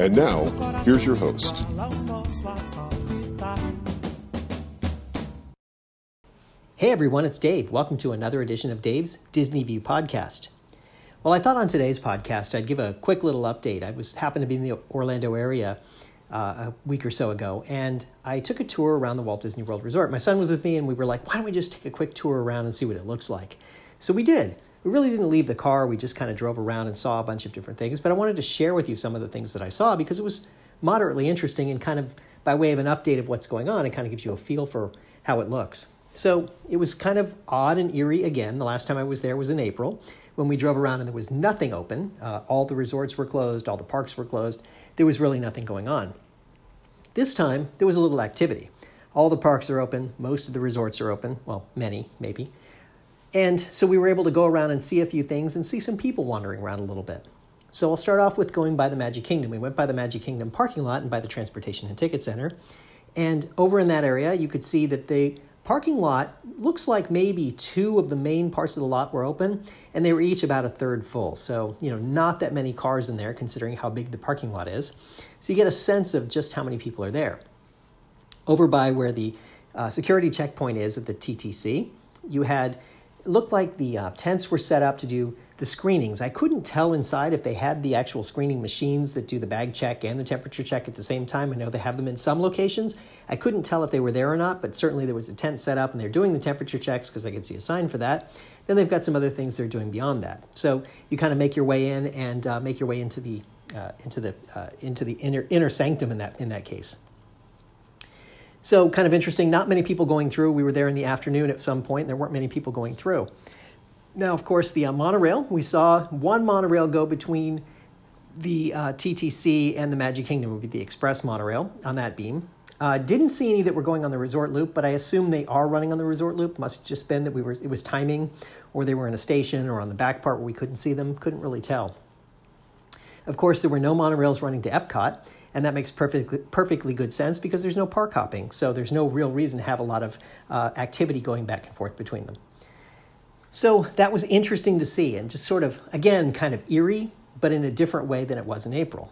And now, here's your host. Hey everyone, it's Dave. Welcome to another edition of Dave's Disney View podcast. Well, I thought on today's podcast I'd give a quick little update. I was happened to be in the Orlando area uh, a week or so ago, and I took a tour around the Walt Disney World Resort. My son was with me, and we were like, "Why don't we just take a quick tour around and see what it looks like?" So we did. We really didn't leave the car. We just kind of drove around and saw a bunch of different things. But I wanted to share with you some of the things that I saw because it was moderately interesting and kind of by way of an update of what's going on. It kind of gives you a feel for how it looks. So it was kind of odd and eerie again. The last time I was there was in April when we drove around and there was nothing open. Uh, all the resorts were closed, all the parks were closed. There was really nothing going on. This time, there was a little activity. All the parks are open, most of the resorts are open, well, many, maybe. And so we were able to go around and see a few things and see some people wandering around a little bit. So I'll start off with going by the Magic Kingdom. We went by the Magic Kingdom parking lot and by the Transportation and Ticket Center. And over in that area, you could see that the parking lot looks like maybe two of the main parts of the lot were open, and they were each about a third full. So, you know, not that many cars in there considering how big the parking lot is. So you get a sense of just how many people are there. Over by where the uh, security checkpoint is at the TTC, you had it looked like the uh, tents were set up to do the screenings. I couldn't tell inside if they had the actual screening machines that do the bag check and the temperature check at the same time. I know they have them in some locations. I couldn't tell if they were there or not, but certainly there was a tent set up and they're doing the temperature checks because I could see a sign for that. Then they've got some other things they're doing beyond that. So you kind of make your way in and uh, make your way into the uh, into the uh, into the inner inner sanctum in that in that case. So, kind of interesting, not many people going through. We were there in the afternoon at some point, and there weren't many people going through. Now, of course, the uh, monorail, we saw one monorail go between the uh, TTC and the Magic Kingdom, would be the express monorail on that beam. Uh, didn't see any that were going on the resort loop, but I assume they are running on the resort loop. Must just been that we were it was timing, or they were in a station or on the back part where we couldn't see them. Couldn't really tell. Of course, there were no monorails running to Epcot, and that makes perfectly, perfectly good sense because there's no park hopping, so there's no real reason to have a lot of uh, activity going back and forth between them. So that was interesting to see, and just sort of, again, kind of eerie, but in a different way than it was in April.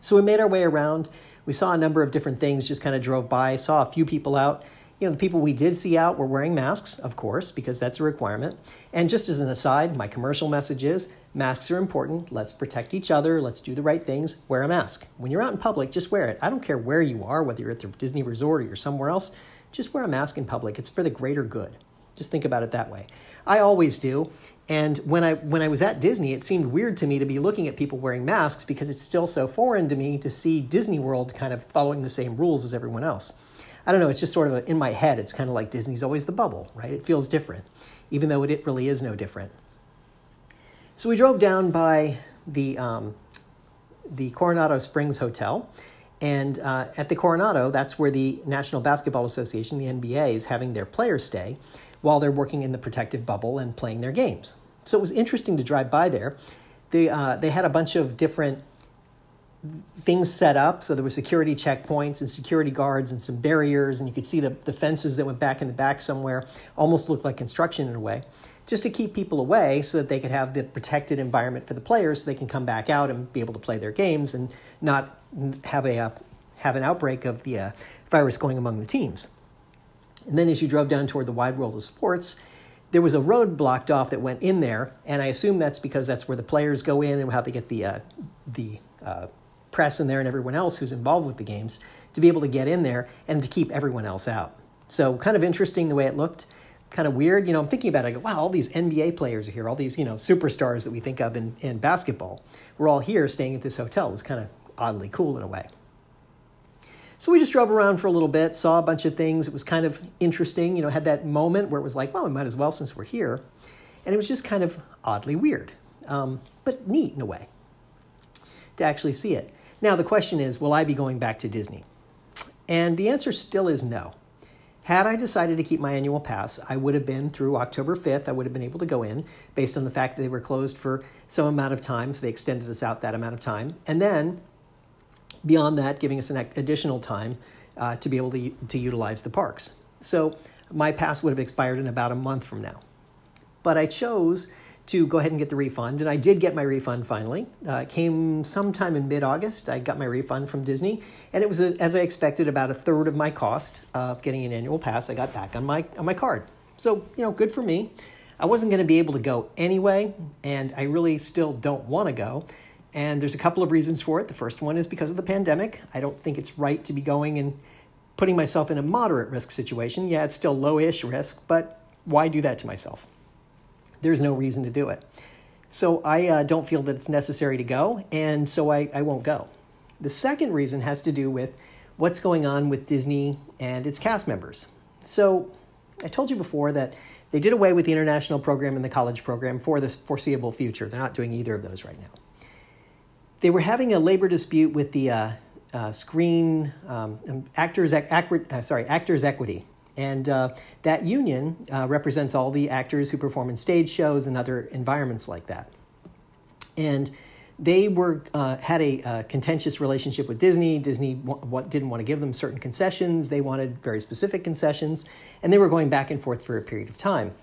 So we made our way around. We saw a number of different things, just kind of drove by, saw a few people out. You know, the people we did see out were wearing masks, of course, because that's a requirement. And just as an aside, my commercial message is Masks are important. Let's protect each other. Let's do the right things. Wear a mask. When you're out in public, just wear it. I don't care where you are, whether you're at the Disney resort or you're somewhere else, just wear a mask in public. It's for the greater good. Just think about it that way. I always do. And when I when I was at Disney, it seemed weird to me to be looking at people wearing masks because it's still so foreign to me to see Disney World kind of following the same rules as everyone else. I don't know, it's just sort of in my head, it's kind of like Disney's always the bubble, right? It feels different, even though it, it really is no different. So we drove down by the, um, the Coronado Springs Hotel. And uh, at the Coronado, that's where the National Basketball Association, the NBA, is having their players stay while they're working in the protective bubble and playing their games. So it was interesting to drive by there. They, uh, they had a bunch of different things set up. So there were security checkpoints and security guards and some barriers, and you could see the, the fences that went back in the back somewhere, almost looked like construction in a way just to keep people away so that they could have the protected environment for the players so they can come back out and be able to play their games and not have a uh, have an outbreak of the uh, virus going among the teams. And then as you drove down toward the wide world of sports, there was a road blocked off that went in there, and I assume that's because that's where the players go in and how they get the uh, the uh, press in there and everyone else who's involved with the games to be able to get in there and to keep everyone else out. So kind of interesting the way it looked kind of weird. You know, I'm thinking about it. I go, wow, all these NBA players are here, all these, you know, superstars that we think of in, in basketball. We're all here staying at this hotel. It was kind of oddly cool in a way. So we just drove around for a little bit, saw a bunch of things. It was kind of interesting, you know, had that moment where it was like, well, we might as well since we're here. And it was just kind of oddly weird, um, but neat in a way to actually see it. Now, the question is, will I be going back to Disney? And the answer still is no. Had I decided to keep my annual pass, I would have been through October 5th. I would have been able to go in based on the fact that they were closed for some amount of time. So they extended us out that amount of time. And then beyond that, giving us an additional time uh, to be able to, to utilize the parks. So my pass would have expired in about a month from now. But I chose to go ahead and get the refund, and I did get my refund finally. Uh, it came sometime in mid August. I got my refund from Disney, and it was, a, as I expected, about a third of my cost of getting an annual pass. I got back on my on my card. So you know, good for me. I wasn't going to be able to go anyway, and I really still don't want to go. And there's a couple of reasons for it. The first one is because of the pandemic. I don't think it's right to be going and putting myself in a moderate risk situation. Yeah, it's still low ish risk, but why do that to myself? There's no reason to do it. So I uh, don't feel that it's necessary to go, and so I, I won't go. The second reason has to do with what's going on with Disney and its cast members. So I told you before that they did away with the international program and the college program for the foreseeable future. They're not doing either of those right now they were having a labor dispute with the uh, uh, screen um, um actors, uh, sorry, actors equity. And uh, that union uh, represents all the actors who perform in stage shows and other environments like that. And they were uh, had a contentious relationship with Disney. Disney w- didn't want to give them certain concessions. They wanted very specific concessions, and they were going back and forth for a period of time.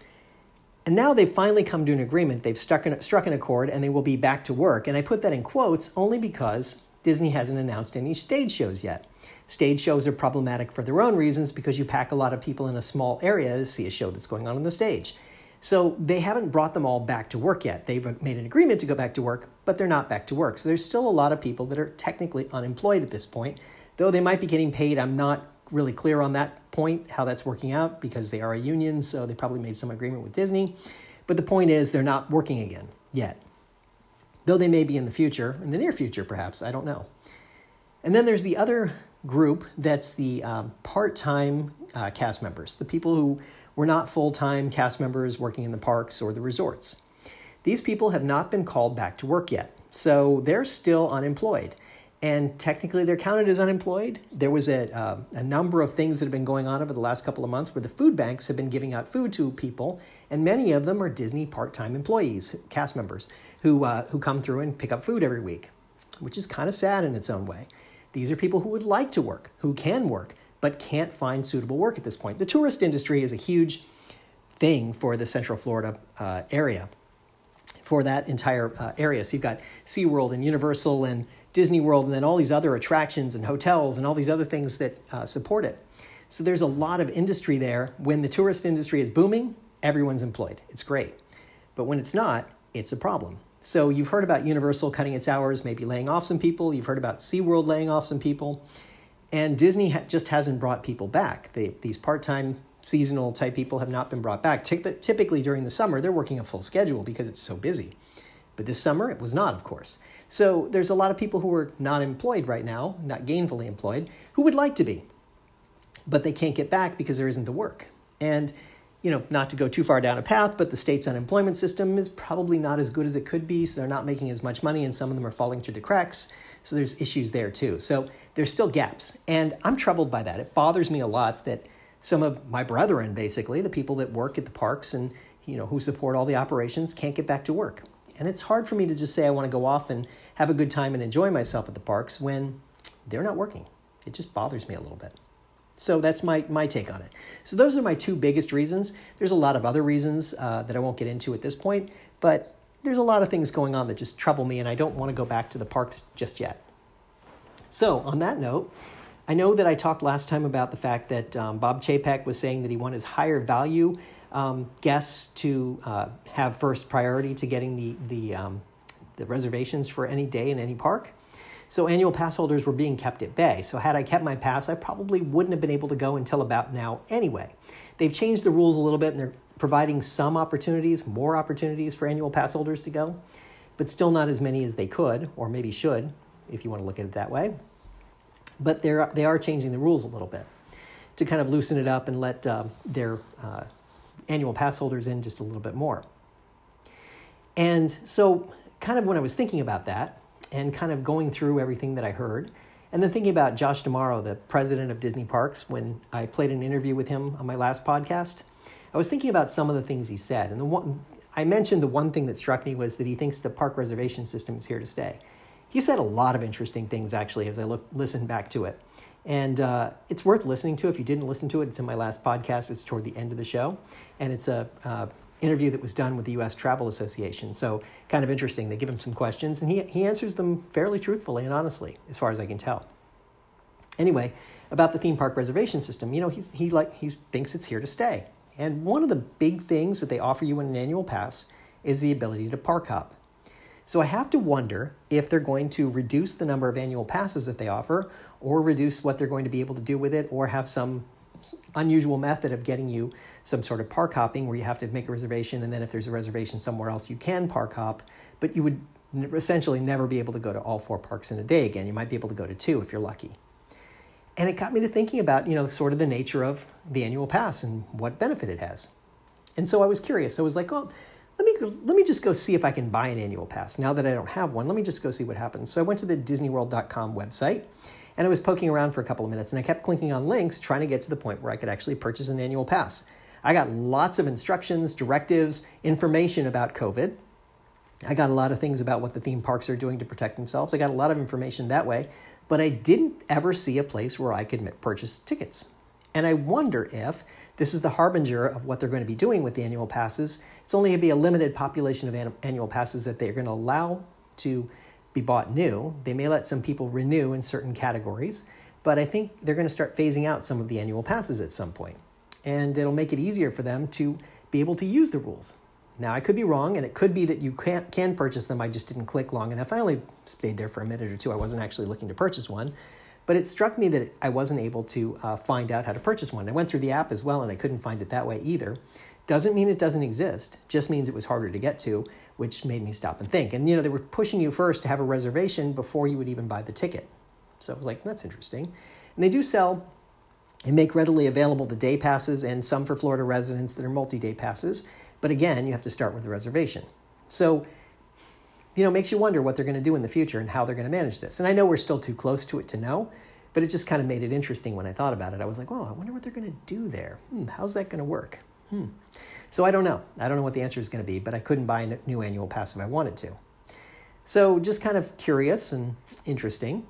And now they've finally come to an agreement. They've struck an, struck an accord and they will be back to work. And I put that in quotes only because Disney hasn't announced any stage shows yet. Stage shows are problematic for their own reasons because you pack a lot of people in a small area to see a show that's going on on the stage. So they haven't brought them all back to work yet. They've made an agreement to go back to work, but they're not back to work. So there's still a lot of people that are technically unemployed at this point. Though they might be getting paid, I'm not really clear on that point, how that's working out, because they are a union, so they probably made some agreement with Disney. But the point is, they're not working again yet. Though they may be in the future, in the near future perhaps, I don't know. And then there's the other group that's the um, part time uh, cast members, the people who were not full time cast members working in the parks or the resorts. These people have not been called back to work yet, so they're still unemployed and technically they're counted as unemployed. There was a, uh, a number of things that have been going on over the last couple of months where the food banks have been giving out food to people, and many of them are Disney part-time employees, cast members, who, uh, who come through and pick up food every week, which is kind of sad in its own way. These are people who would like to work, who can work, but can't find suitable work at this point. The tourist industry is a huge thing for the Central Florida uh, area, for that entire uh, area. So you've got SeaWorld and Universal and Disney World, and then all these other attractions and hotels and all these other things that uh, support it. So there's a lot of industry there. When the tourist industry is booming, everyone's employed. It's great. But when it's not, it's a problem. So you've heard about Universal cutting its hours, maybe laying off some people. You've heard about SeaWorld laying off some people. And Disney ha- just hasn't brought people back. They, these part time, seasonal type people have not been brought back. typically during the summer, they're working a full schedule because it's so busy. But this summer, it was not, of course. So there's a lot of people who are not employed right now, not gainfully employed, who would like to be, but they can't get back because there isn't the work. And you know, not to go too far down a path, but the state's unemployment system is probably not as good as it could be, so they're not making as much money, and some of them are falling through the cracks. So there's issues there too. So there's still gaps, and I'm troubled by that. It bothers me a lot that some of my brethren, basically, the people that work at the parks and you know who support all the operations, can't get back to work. And it's hard for me to just say I want to go off and have a good time and enjoy myself at the parks when they're not working. It just bothers me a little bit. So that's my, my take on it. So those are my two biggest reasons. There's a lot of other reasons uh, that I won't get into at this point, but there's a lot of things going on that just trouble me, and I don't want to go back to the parks just yet. So, on that note, I know that I talked last time about the fact that um, Bob Chapek was saying that he wanted higher value um, guests to uh, have first priority to getting the the um, the reservations for any day in any park. So annual pass holders were being kept at bay. So had I kept my pass, I probably wouldn't have been able to go until about now anyway. They've changed the rules a little bit and they're providing some opportunities, more opportunities for annual pass holders to go, but still not as many as they could or maybe should if you want to look at it that way. but they're, they are changing the rules a little bit to kind of loosen it up and let uh, their uh, annual pass holders in just a little bit more. And so, kind of when I was thinking about that and kind of going through everything that I heard, and then thinking about Josh D'Amaro, the president of Disney Parks, when I played an interview with him on my last podcast, I was thinking about some of the things he said. And the one I mentioned the one thing that struck me was that he thinks the park reservation system is here to stay. He said a lot of interesting things actually as I look listened back to it. And uh, it's worth listening to. If you didn't listen to it, it's in my last podcast. It's toward the end of the show. And it's a uh, interview that was done with the U.S. Travel Association. So kind of interesting. They give him some questions, and he, he answers them fairly truthfully and honestly, as far as I can tell. Anyway, about the theme park reservation system, you know, he's, he like he thinks it's here to stay. And one of the big things that they offer you in an annual pass is the ability to park hop. So I have to wonder if they're going to reduce the number of annual passes that they offer, or reduce what they're going to be able to do with it, or have some unusual method of getting you some sort of park hopping where you have to make a reservation, and then if there's a reservation somewhere else, you can park hop, but you would essentially never be able to go to all four parks in a day again. You might be able to go to two if you're lucky. And it got me to thinking about, you know, sort of the nature of the annual pass and what benefit it has. And so I was curious. I was like, well, let me let me just go see if I can buy an annual pass. Now that I don't have one, let me just go see what happens. So I went to the disneyworld.com website and I was poking around for a couple of minutes and I kept clicking on links trying to get to the point where I could actually purchase an annual pass. I got lots of instructions, directives, information about COVID. I got a lot of things about what the theme parks are doing to protect themselves. I got a lot of information that way, but I didn't ever see a place where I could purchase tickets. And I wonder if this is the harbinger of what they're going to be doing with the annual passes. It's only going to be a limited population of annual passes that they're going to allow to be bought new. They may let some people renew in certain categories, but I think they're going to start phasing out some of the annual passes at some point. And it'll make it easier for them to be able to use the rules. Now, I could be wrong, and it could be that you can, can purchase them. I just didn't click long enough. I only stayed there for a minute or two. I wasn't actually looking to purchase one. But it struck me that I wasn't able to uh, find out how to purchase one. I went through the app as well and I couldn't find it that way either. Doesn't mean it doesn't exist, just means it was harder to get to, which made me stop and think. And you know, they were pushing you first to have a reservation before you would even buy the ticket. So I was like, that's interesting. And they do sell and make readily available the day passes and some for Florida residents that are multi day passes. But again, you have to start with a reservation. So you know, makes you wonder what they're going to do in the future and how they're going to manage this. And I know we're still too close to it to know, but it just kind of made it interesting when I thought about it. I was like, oh, I wonder what they're going to do there. Hmm, how's that going to work? Hmm. So I don't know. I don't know what the answer is going to be, but I couldn't buy a new annual pass if I wanted to. So just kind of curious and interesting.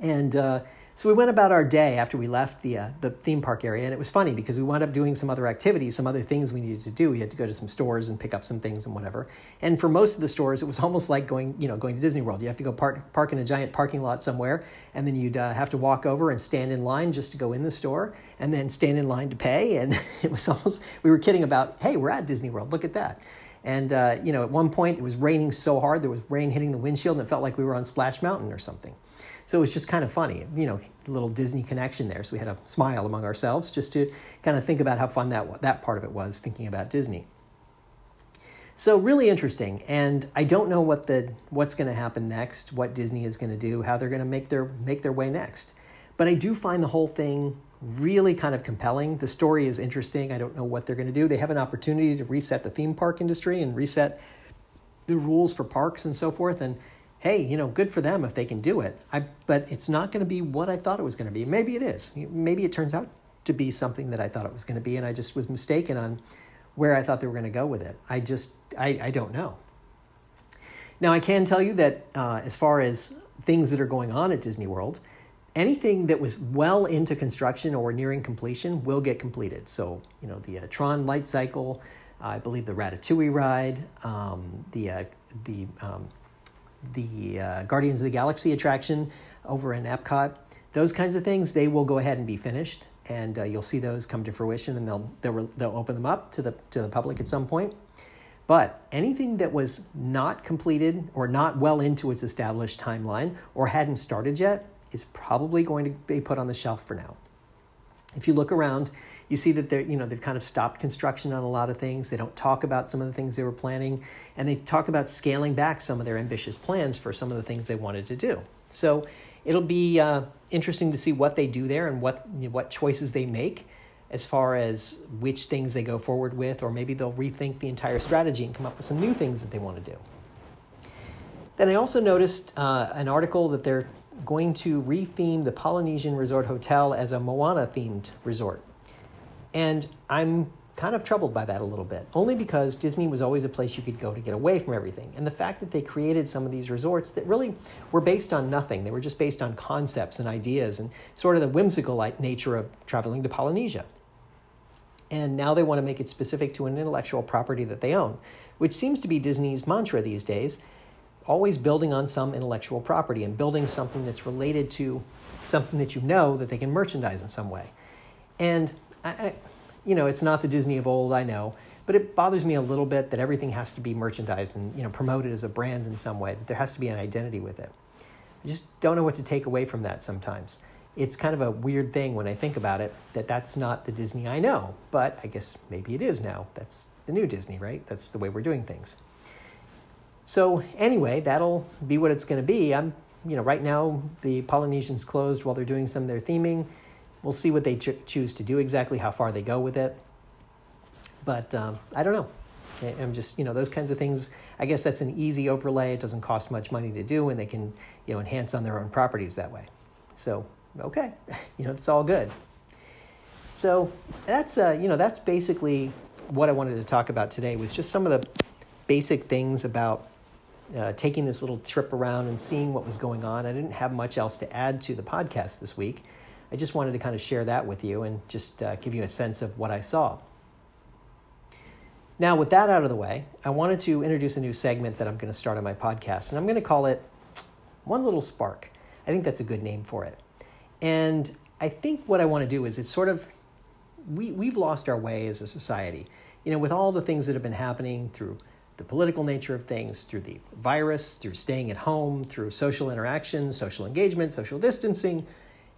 And uh, so we went about our day after we left the uh, the theme park area, and it was funny because we wound up doing some other activities, some other things we needed to do. We had to go to some stores and pick up some things and whatever. And for most of the stores, it was almost like going, you know, going to Disney World. You have to go park park in a giant parking lot somewhere, and then you'd uh, have to walk over and stand in line just to go in the store, and then stand in line to pay. And it was almost we were kidding about, hey, we're at Disney World. Look at that. And uh, you know, at one point it was raining so hard there was rain hitting the windshield, and it felt like we were on Splash Mountain or something. So it was just kind of funny, you know, little Disney connection there. So we had a smile among ourselves just to kind of think about how fun that that part of it was, thinking about Disney. So really interesting, and I don't know what the what's going to happen next, what Disney is going to do, how they're going to make their make their way next. But I do find the whole thing really kind of compelling. The story is interesting. I don't know what they're going to do. They have an opportunity to reset the theme park industry and reset the rules for parks and so forth. And hey, you know, good for them if they can do it. I, but it's not going to be what I thought it was going to be. Maybe it is. Maybe it turns out to be something that I thought it was going to be, and I just was mistaken on where I thought they were going to go with it. I just, I, I don't know. Now, I can tell you that uh, as far as things that are going on at Disney World, anything that was well into construction or nearing completion will get completed. So, you know, the uh, Tron Light Cycle, I believe the Ratatouille ride, um, the uh, the um, the uh, Guardians of the Galaxy attraction over in Epcot, those kinds of things, they will go ahead and be finished, and uh, you'll see those come to fruition, and they'll they'll they'll open them up to the to the public at some point. But anything that was not completed or not well into its established timeline or hadn't started yet is probably going to be put on the shelf for now. If you look around, you see that they're, you know, they've kind of stopped construction on a lot of things. They don't talk about some of the things they were planning, and they talk about scaling back some of their ambitious plans for some of the things they wanted to do. So it'll be uh, interesting to see what they do there and what what choices they make as far as which things they go forward with, or maybe they'll rethink the entire strategy and come up with some new things that they want to do. Then I also noticed uh, an article that they're going to retheme the Polynesian Resort Hotel as a Moana themed resort. And I'm kind of troubled by that a little bit, only because Disney was always a place you could go to get away from everything. And the fact that they created some of these resorts that really were based on nothing, they were just based on concepts and ideas and sort of the whimsical nature of traveling to Polynesia. And now they want to make it specific to an intellectual property that they own, which seems to be Disney's mantra these days always building on some intellectual property and building something that's related to something that you know that they can merchandise in some way. And I, you know, it's not the Disney of old, I know, but it bothers me a little bit that everything has to be merchandised and you know promoted as a brand in some way. That there has to be an identity with it. I just don't know what to take away from that sometimes. It's kind of a weird thing when I think about it that that's not the Disney I know, but I guess maybe it is now. That's the new Disney, right? That's the way we're doing things. So anyway, that'll be what it's going to be. I'm, you know, right now the Polynesians closed while they're doing some of their theming. We'll see what they ch- choose to do exactly, how far they go with it. But um, I don't know. I'm just, you know, those kinds of things. I guess that's an easy overlay. It doesn't cost much money to do, and they can, you know, enhance on their own properties that way. So, okay, you know, it's all good. So that's, uh, you know, that's basically what I wanted to talk about today. Was just some of the basic things about uh, taking this little trip around and seeing what was going on. I didn't have much else to add to the podcast this week. I just wanted to kind of share that with you and just uh, give you a sense of what I saw. Now, with that out of the way, I wanted to introduce a new segment that I'm going to start on my podcast, and I'm going to call it One Little Spark. I think that's a good name for it. And I think what I want to do is it's sort of, we, we've lost our way as a society. You know, with all the things that have been happening through the political nature of things, through the virus, through staying at home, through social interaction, social engagement, social distancing.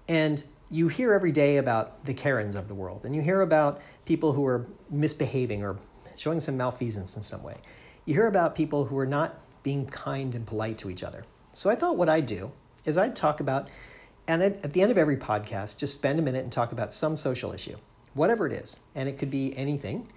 And you hear every day about the Karens of the world, and you hear about people who are misbehaving or showing some malfeasance in some way. You hear about people who are not being kind and polite to each other. So I thought what I'd do is I'd talk about, and at the end of every podcast, just spend a minute and talk about some social issue, whatever it is. And it could be anything.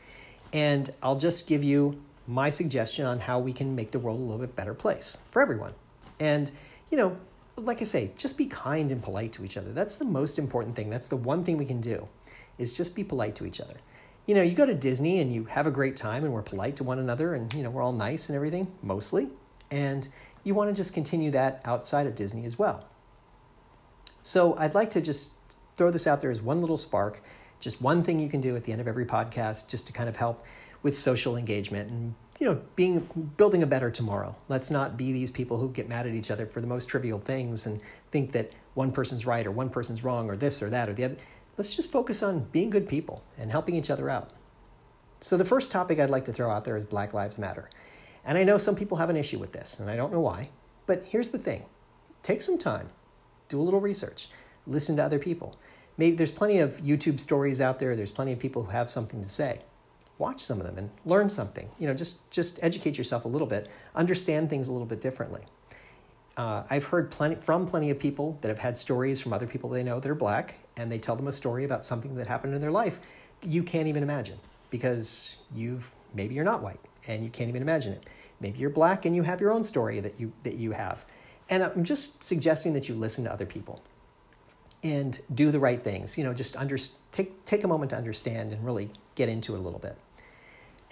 And I'll just give you my suggestion on how we can make the world a little bit better place for everyone. And, you know, like I say, just be kind and polite to each other. That's the most important thing. That's the one thing we can do is just be polite to each other. You know, you go to Disney and you have a great time and we're polite to one another and, you know, we're all nice and everything, mostly. And you want to just continue that outside of Disney as well. So I'd like to just throw this out there as one little spark, just one thing you can do at the end of every podcast just to kind of help with social engagement and you know being building a better tomorrow. Let's not be these people who get mad at each other for the most trivial things and think that one person's right or one person's wrong or this or that or the other let's just focus on being good people and helping each other out. So the first topic i'd like to throw out there is black lives matter. And i know some people have an issue with this and i don't know why but here's the thing. Take some time do a little research listen to other people. Maybe there's plenty of youtube stories out there there's plenty of people who have something to say watch some of them and learn something. You know, just just educate yourself a little bit, understand things a little bit differently. Uh, I've heard plenty from plenty of people that have had stories from other people they know that are black, and they tell them a story about something that happened in their life you can't even imagine because you've maybe you're not white and you can't even imagine it. Maybe you're black and you have your own story that you that you have. And I'm just suggesting that you listen to other people and do the right things. You know, just under, take take a moment to understand and really get into it a little bit.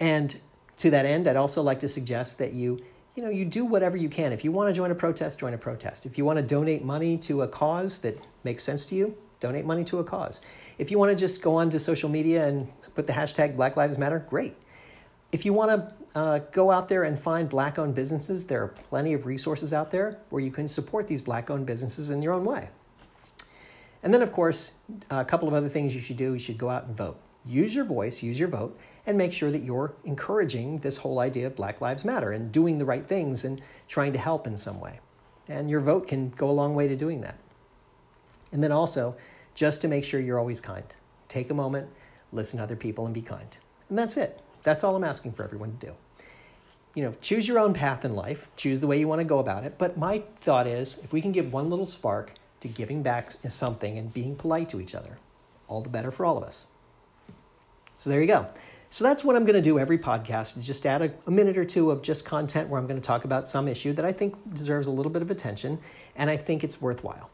And to that end, I'd also like to suggest that you, you know, you do whatever you can. If you want to join a protest, join a protest. If you want to donate money to a cause that makes sense to you, donate money to a cause. If you want to just go on to social media and put the hashtag Black Lives Matter, great. If you want to uh, go out there and find black owned businesses, there are plenty of resources out there where you can support these black owned businesses in your own way. And then, of course, a couple of other things you should do. You should go out and vote. Use your voice, use your vote, and make sure that you're encouraging this whole idea of Black Lives Matter and doing the right things and trying to help in some way. And your vote can go a long way to doing that. And then also, just to make sure you're always kind. Take a moment, listen to other people, and be kind. And that's it. That's all I'm asking for everyone to do. You know, choose your own path in life, choose the way you want to go about it. But my thought is if we can give one little spark, to giving back something and being polite to each other. All the better for all of us. So there you go. So that's what I'm going to do every podcast, just add a, a, minute or two of just content where I'm going to talk about some issue that I think deserves a little bit of attention and I think it's worthwhile.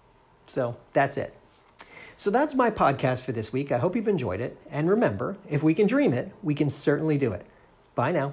So that's it. So that's my podcast for this week. I hope you've enjoyed it. And remember, if we can dream it, we can certainly do it. Bye now.